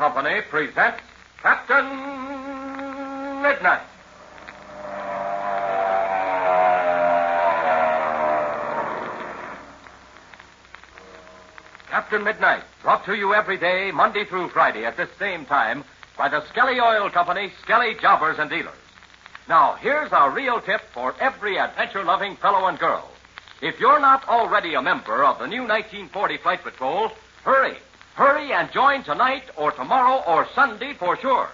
Company presents Captain Midnight. Captain Midnight, brought to you every day, Monday through Friday at this same time by the Skelly Oil Company, Skelly Jobbers and Dealers. Now, here's our real tip for every adventure loving fellow and girl. If you're not already a member of the new 1940 Flight Patrol, hurry. Hurry and join tonight or tomorrow or Sunday for sure.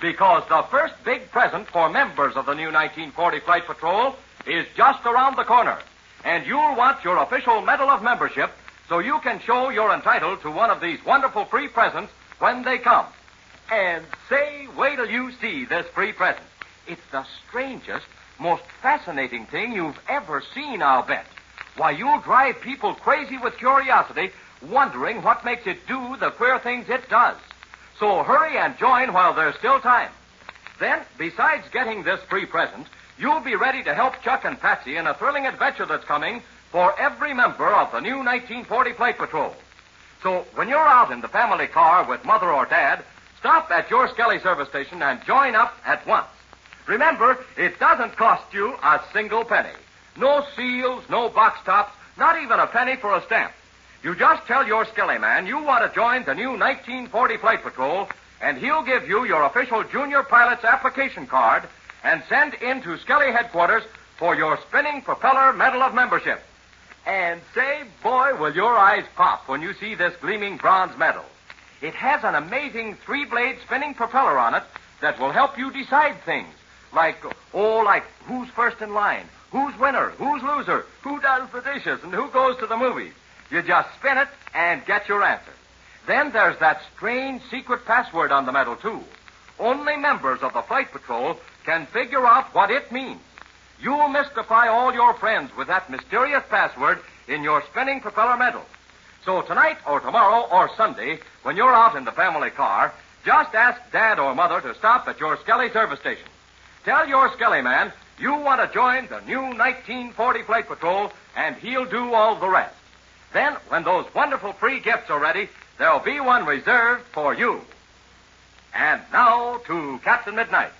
Because the first big present for members of the new 1940 Flight Patrol is just around the corner. And you'll want your official Medal of Membership so you can show you're entitled to one of these wonderful free presents when they come. And say, wait till you see this free present. It's the strangest, most fascinating thing you've ever seen, I'll bet. Why, you'll drive people crazy with curiosity, wondering what makes it do the queer things it does. So hurry and join while there's still time. Then, besides getting this free present, you'll be ready to help Chuck and Patsy in a thrilling adventure that's coming for every member of the new 1940 Flight Patrol. So when you're out in the family car with Mother or Dad, stop at your Skelly service station and join up at once. Remember, it doesn't cost you a single penny. No seals, no box tops, not even a penny for a stamp. You just tell your Skelly man you want to join the new 1940 Flight Patrol, and he'll give you your official junior pilot's application card and send in to Skelly headquarters for your spinning propeller medal of membership. And say, boy, will your eyes pop when you see this gleaming bronze medal. It has an amazing three-blade spinning propeller on it that will help you decide things. Like, oh, like who's first in line, who's winner, who's loser, who does the dishes, and who goes to the movies. You just spin it and get your answer. Then there's that strange secret password on the medal, too. Only members of the Flight Patrol can figure out what it means. You'll mystify all your friends with that mysterious password in your spinning propeller medal. So tonight or tomorrow or Sunday, when you're out in the family car, just ask Dad or Mother to stop at your Skelly service station. Tell your Skelly man you want to join the new 1940 Flight Patrol, and he'll do all the rest. Then, when those wonderful free gifts are ready, there'll be one reserved for you. And now to Captain Midnight.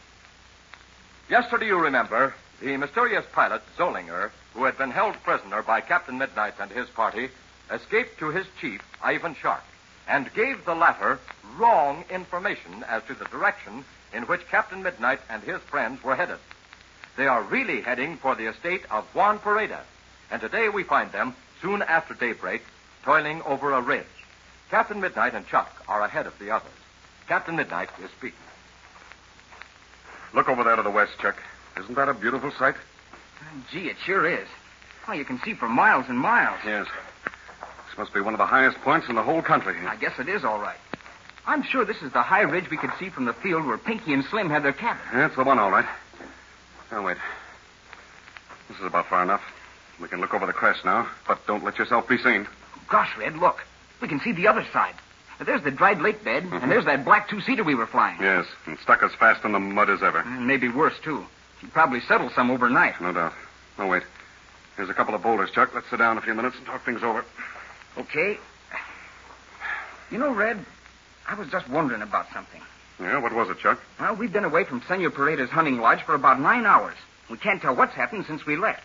Yesterday, you remember, the mysterious pilot, Zollinger, who had been held prisoner by Captain Midnight and his party, escaped to his chief, Ivan Shark, and gave the latter wrong information as to the direction in which Captain Midnight and his friends were headed. They are really heading for the estate of Juan Pareda, and today we find them, soon after daybreak, toiling over a ridge. Captain Midnight and Chuck are ahead of the others. Captain Midnight is speaking. Look over there to the west, Chuck. Isn't that a beautiful sight? Gee, it sure is. Why, you can see for miles and miles. Yes. This must be one of the highest points in the whole country. I guess it is all right. I'm sure this is the high ridge we could see from the field where Pinky and Slim had their cabin. That's the one, all right. Now, wait. This is about far enough. We can look over the crest now, but don't let yourself be seen. Gosh, Red, look. We can see the other side. There's the dried lake bed, Mm-hmm. and there's that black two-seater we were flying. Yes, and stuck as fast in the mud as ever. And maybe worse, too. She probably settled some overnight. No doubt. Oh, wait. Here's a couple of boulders, Chuck. Let's sit down a few minutes and talk things over. Okay. You know, Red, I was just wondering about something. Yeah, what was it, Chuck? Well, we've been away from Senor Pareda's hunting lodge for about nine hours. We can't tell what's happened since we left.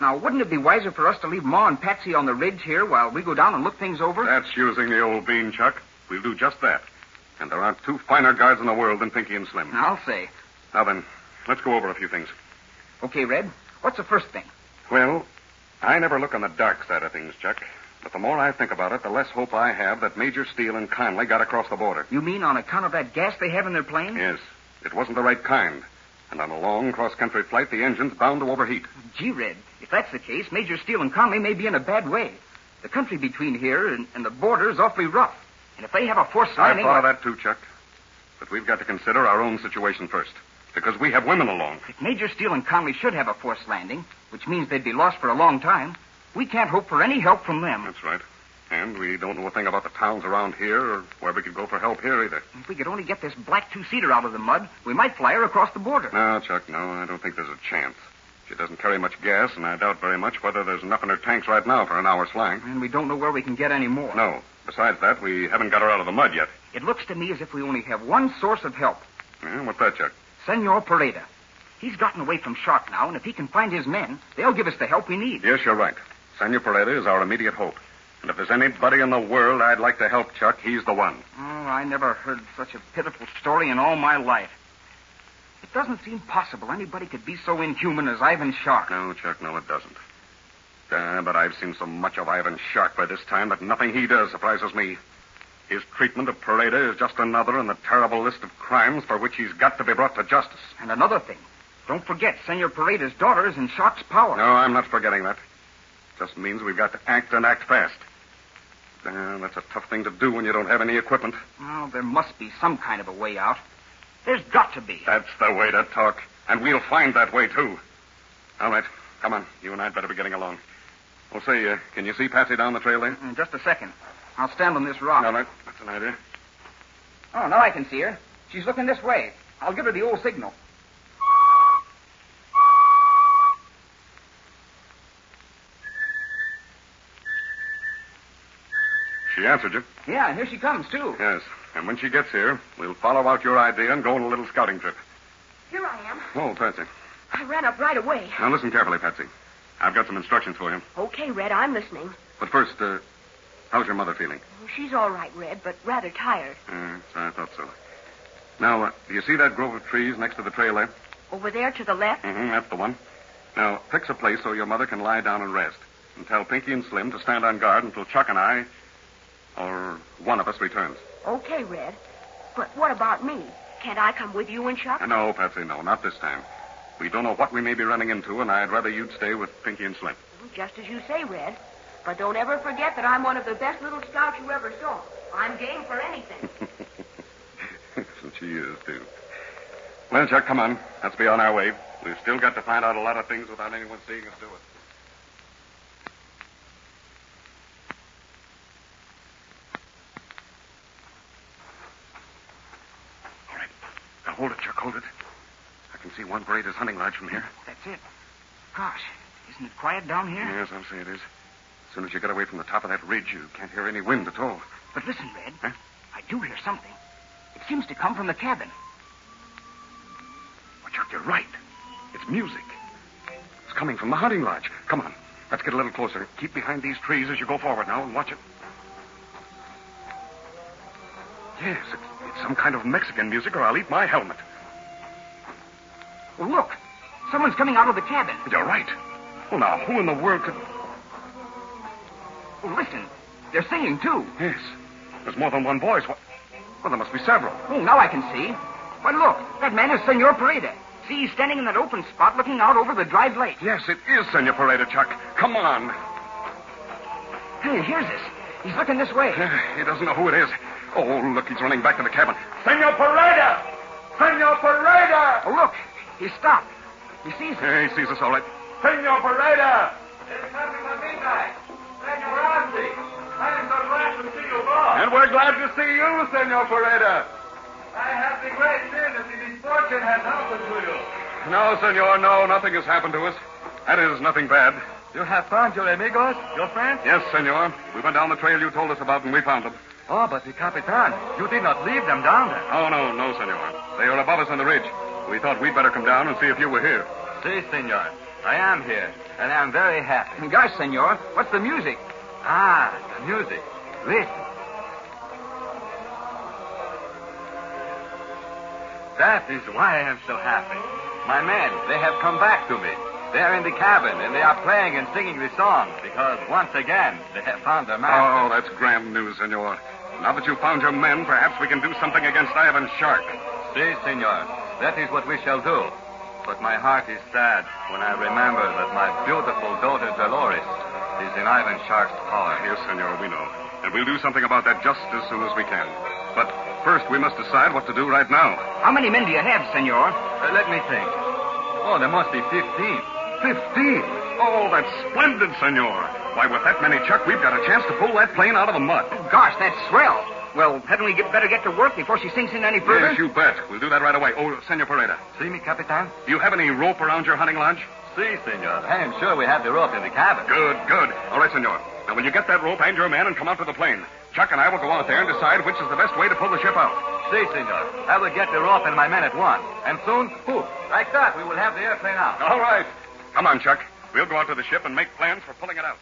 Now, wouldn't it be wiser for us to leave Ma and Patsy on the ridge here while we go down and look things over? That's using the old bean, Chuck. We'll do just that. And there aren't two finer guards in the world than Pinky and Slim. I'll say. Now then, let's go over a few things. Okay, Red, what's the first thing? Well, I never look on the dark side of things, Chuck. But the more I think about it, the less hope I have that Major Steele and Conley got across the border. You mean on account of that gas they have in their plane? Yes, it wasn't the right kind. And on a long cross-country flight, the engine's bound to overheat. Gee, Red, if that's the case, Major Steele and Conley may be in a bad way. The country between here and, and the border is awfully rough. And if they have a forced landing... I thought of that too, Chuck. But we've got to consider our own situation first. Because we have women along. If Major Steele and Conley should have a forced landing, which means they'd be lost for a long time, we can't hope for any help from them. That's right. And we don't know a thing about the towns around here or where we could go for help here either. If we could only get this black two-seater out of the mud, we might fly her across the border. No, Chuck, no, I don't think there's a chance. She doesn't carry much gas, and I doubt very much whether there's enough in her tanks right now for an hour's flying. And we don't know where we can get any more. No. Besides that, we haven't got her out of the mud yet. It looks to me as if we only have one source of help. Yeah, what's that, Chuck? Senor Pareda. He's gotten away from Shark now, and if he can find his men, they'll give us the help we need. Yes, you're right. Senor Pareda is our immediate hope. And if there's anybody in the world I'd like to help, Chuck, he's the one. Oh, I never heard such a pitiful story in all my life. It doesn't seem possible anybody could be so inhuman as Ivan Shark. No, Chuck, no, it doesn't. Uh, but I've seen so much of Ivan Shark by this time that nothing he does surprises me. His treatment of Pareda is just another in the terrible list of crimes for which he's got to be brought to justice. And another thing. Don't forget, Senor Pareda's daughter is in Shark's power. No, I'm not forgetting that. It Just means we've got to act and act fast. Uh, that's a tough thing to do when you don't have any equipment. Well, there must be some kind of a way out. There's got to be. That's the way to talk. And we'll find that way, too. All right. Come on. You and I'd better be getting along. Well, say, uh, can you see Patsy down the trail there? In just a second. I'll stand on this rock. All right. That's an idea. Oh, now I can see her. She's looking this way. I'll give her the old signal. She answered you. Yeah, and here she comes, too. Yes. And when she gets here, we'll follow out your idea and go on a little scouting trip. Here I am. Oh, Patsy. I ran up right away. Now listen carefully, Patsy. I've got some instructions for you. Okay, Red, I'm listening. But first, uh, how's your mother feeling? She's all right, Red, but rather tired. Uh, I thought so. Now, uh, do you see that grove of trees next to the trail there? Over there to the left? Mm-hmm, that's the one. Now, fix a place so your mother can lie down and rest. And tell Pinky and Slim to stand on guard until Chuck and I, or one of us, returns. Okay, Red. But what about me? Can't I come with you and Chuck? No, Patsy, no, not this time. We don't know what we may be running into, and I'd rather you'd stay with Pinky and Slim. Just as you say, Red. But don't ever forget that I'm one of the best little scouts you ever saw. I'm game for anything. she is, too. Well, Chuck, come on. Let's be on our way. We've still got to find out a lot of things without anyone seeing us do it. All right. Now hold it, Chuck. Hold it. I can see Juan Pareda's hunting lodge from here. That's it. Gosh, isn't it quiet down here? Yes, I'll say it is. As soon as you get away from the top of that ridge, you can't hear any wind at all. But listen, Red. Huh? I do hear something. It seems to come from the cabin. But Chuck, you're right. It's music. It's coming from the hunting lodge. Come on. Let's get a little closer. Keep behind these trees as you go forward now and watch it. Yes, it's some kind of Mexican music, or I'll eat my helmet. Well, look. Someone's coming out of the cabin. You're right. Well, now, who in the world could. Oh, listen. They're singing, too. Yes. There's more than one voice. What? Well, there must be several. Oh, now I can see. Why, look. That man is Senor Pareda. See, he's standing in that open spot looking out over the dried lake. Yes, it is Senor Pareda, Chuck. Come on. Hey, here's this. He's looking this way. He doesn't know who it is. Oh, look, he's running back to the cabin. Senor Pareda! Senor Pareda! Oh, look. He stopped. He sees us. Yeah, he sees us all right. Senor Pareda! It's nothing but midnight. Senor Ramsey, I am so glad to see you both. And we're glad to see you, Senor Pareda. I have the great fear that the misfortune has happened to you. No, Senor, no, nothing has happened to us. That is nothing bad. You have found your amigos, your friends? Yes, Senor. We went down the trail you told us about and we found them. Oh, but the Capitan, you did not leave them down there. Oh, no, no, Senor. They are above us on the ridge. We thought we'd better come down and see if you were here. Si, senor. I am here, and I am very happy. Gosh, Senor, what's the music? Ah, the music. Listen. That is why I am so happy. My men, they have come back to me. They are in the cabin, and they are playing and singing the song, because once again, they have found their master. Oh, that's grand news, Senor. Now that you've found your men, perhaps we can do something against Ivan Shark. Si, senor. That is what we shall do. But my heart is sad when I remember that my beautiful daughter Dolores is in Ivan Shark's power. Yes, Senor, we know. And we'll do something about that just as soon as we can. But first, we must decide what to do right now. How many men do you have, Senor? Uh, let me think. Oh, there must be 15. Fifteen. Oh, that's splendid, Senor. Why, with that many, Chuck, we've got a chance to pull that plane out of the mud. Oh, gosh, that's swell. Well, hadn't we get, better get to work before she sinks in any further? Yes, you bet. We'll do that right away. Oh, Senor Pareda, See me, Capitan? do you have any rope around your hunting lodge? Si, senor. I am sure we have the rope in the cabin. Good, good. All right, Senor. Now, when you get that rope, and your man and come out to the plane. Chuck Chuck and I will go out there and decide which is the best way to pull the ship out. Si, senor. I will get the rope and my men at once. And soon, poof, like that, we will have the airplane out. All right. Come on, Chuck. We'll go out to the ship and make plans for pulling it out.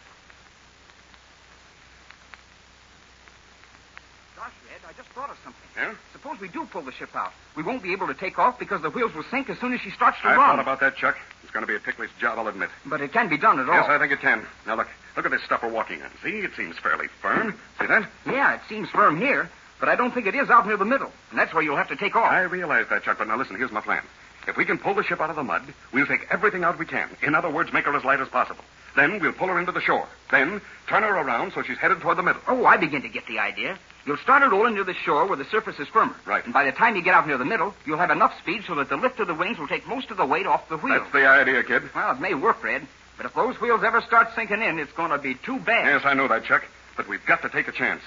Gosh, Ed, I just thought of something. Yeah? Suppose we do pull the ship out. We won't be able to take off because the wheels will sink as soon as she starts to I run. thought about that, Chuck. It's going to be a ticklish job, I'll admit. But it can be done at all. Yes, I think it can. Now look, look at this stuff we're walking on. See, it seems fairly firm. See that? Yeah, it seems firm here, but I don't think it is out near the middle. And that's where you'll have to take off. I realize that, Chuck, but now listen, here's my plan. If we can pull the ship out of the mud, we'll take everything out we can. In other words, make her as light as possible. Then we'll pull her into the shore. Then turn her around so she's headed toward the middle. Oh, I begin to get the idea. You'll start her rolling near the shore where the surface is firmer. Right. And by the time you get out near the middle, you'll have enough speed so that the lift of the wings will take most of the weight off the wheels. That's the idea, kid. Well, it may work, Red. But if those wheels ever start sinking in, it's going to be too bad. Yes, I know that, Chuck. But we've got to take a chance.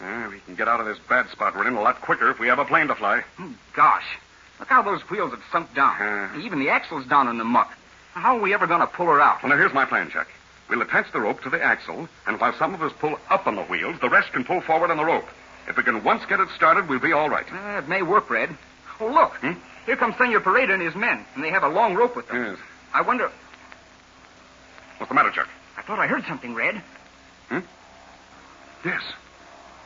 Uh, we can get out of this bad spot we're in a lot quicker if we have a plane to fly. Oh, gosh. Look how those wheels have sunk down. Uh. Even the axle's down in the muck. How are we ever going to pull her out? Well, now here's my plan, Chuck. We'll attach the rope to the axle, and while some of us pull up on the wheels, the rest can pull forward on the rope. If we can once get it started, we'll be all right. Uh, it may work, Red. Oh, look. Hmm? Here comes Senor Pareda and his men, and they have a long rope with them. Yes. I wonder. What's the matter, Chuck? I thought I heard something, Red. Yes.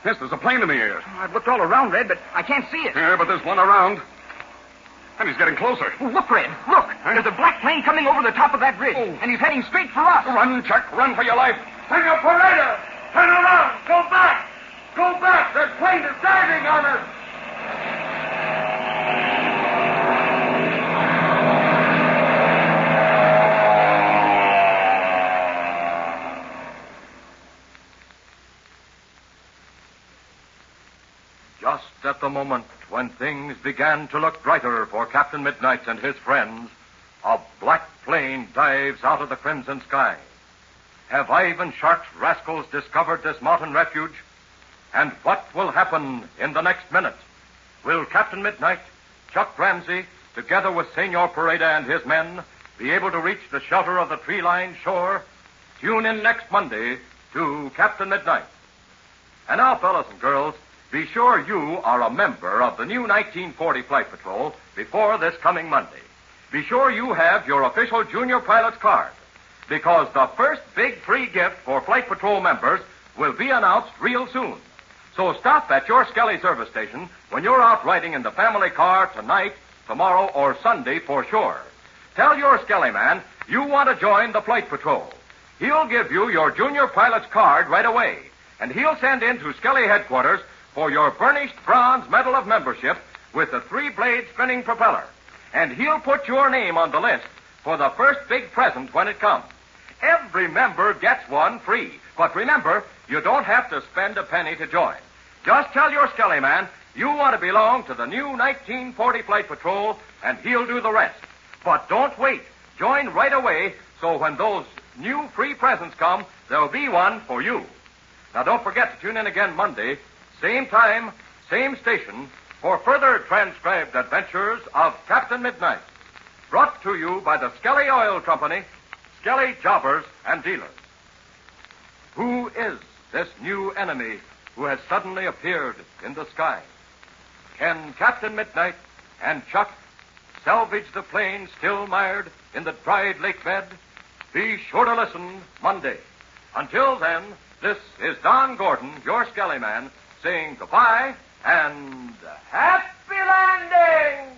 Yes, there's a plane in the air. I've looked all around, Red, but I can't see it. Yeah, but there's one around. And he's getting closer. Oh, look, Red. Look. There's a black plane coming over the top of that ridge, oh. and he's heading straight for us. Run, Chuck. Run for your life. Senor Pareda! Turn around! Go back! Go back! The plane is diving on us! Just at the moment when things began to look brighter for Captain Midnight and his friends, a black plane dives out of the crimson sky. Have Ivan Shark's rascals discovered this mountain refuge? And what will happen in the next minute? Will Captain Midnight, Chuck Ramsey, together with Senor Pareda and his men, be able to reach the shelter of the tree-lined shore? Tune in next Monday to Captain Midnight. And now, fellas and girls, be sure you are a member of the new 1940 Flight Patrol before this coming Monday. Be sure you have your official junior pilot's card because the first big free gift for Flight Patrol members will be announced real soon. So stop at your Skelly service station when you're out riding in the family car tonight, tomorrow, or Sunday for sure. Tell your Skelly man you want to join the Flight Patrol. He'll give you your junior pilot's card right away, and he'll send in to Skelly headquarters for your burnished bronze medal of membership with the three-blade spinning propeller. And he'll put your name on the list for the first big present when it comes. Every member gets one free. But remember, you don't have to spend a penny to join. Just tell your Skelly man you want to belong to the new 1940 Flight Patrol, and he'll do the rest. But don't wait. Join right away so when those new free presents come, there'll be one for you. Now, don't forget to tune in again Monday, same time, same station, for further transcribed adventures of Captain Midnight. Brought to you by the Skelly Oil Company, Skelly Jobbers and Dealers. Who is this new enemy who has suddenly appeared in the sky? Can Captain Midnight and Chuck salvage the plane still mired in the dried lake bed? Be sure to listen Monday. Until then, this is Don Gordon, your Skelly Man, saying goodbye and happy landing!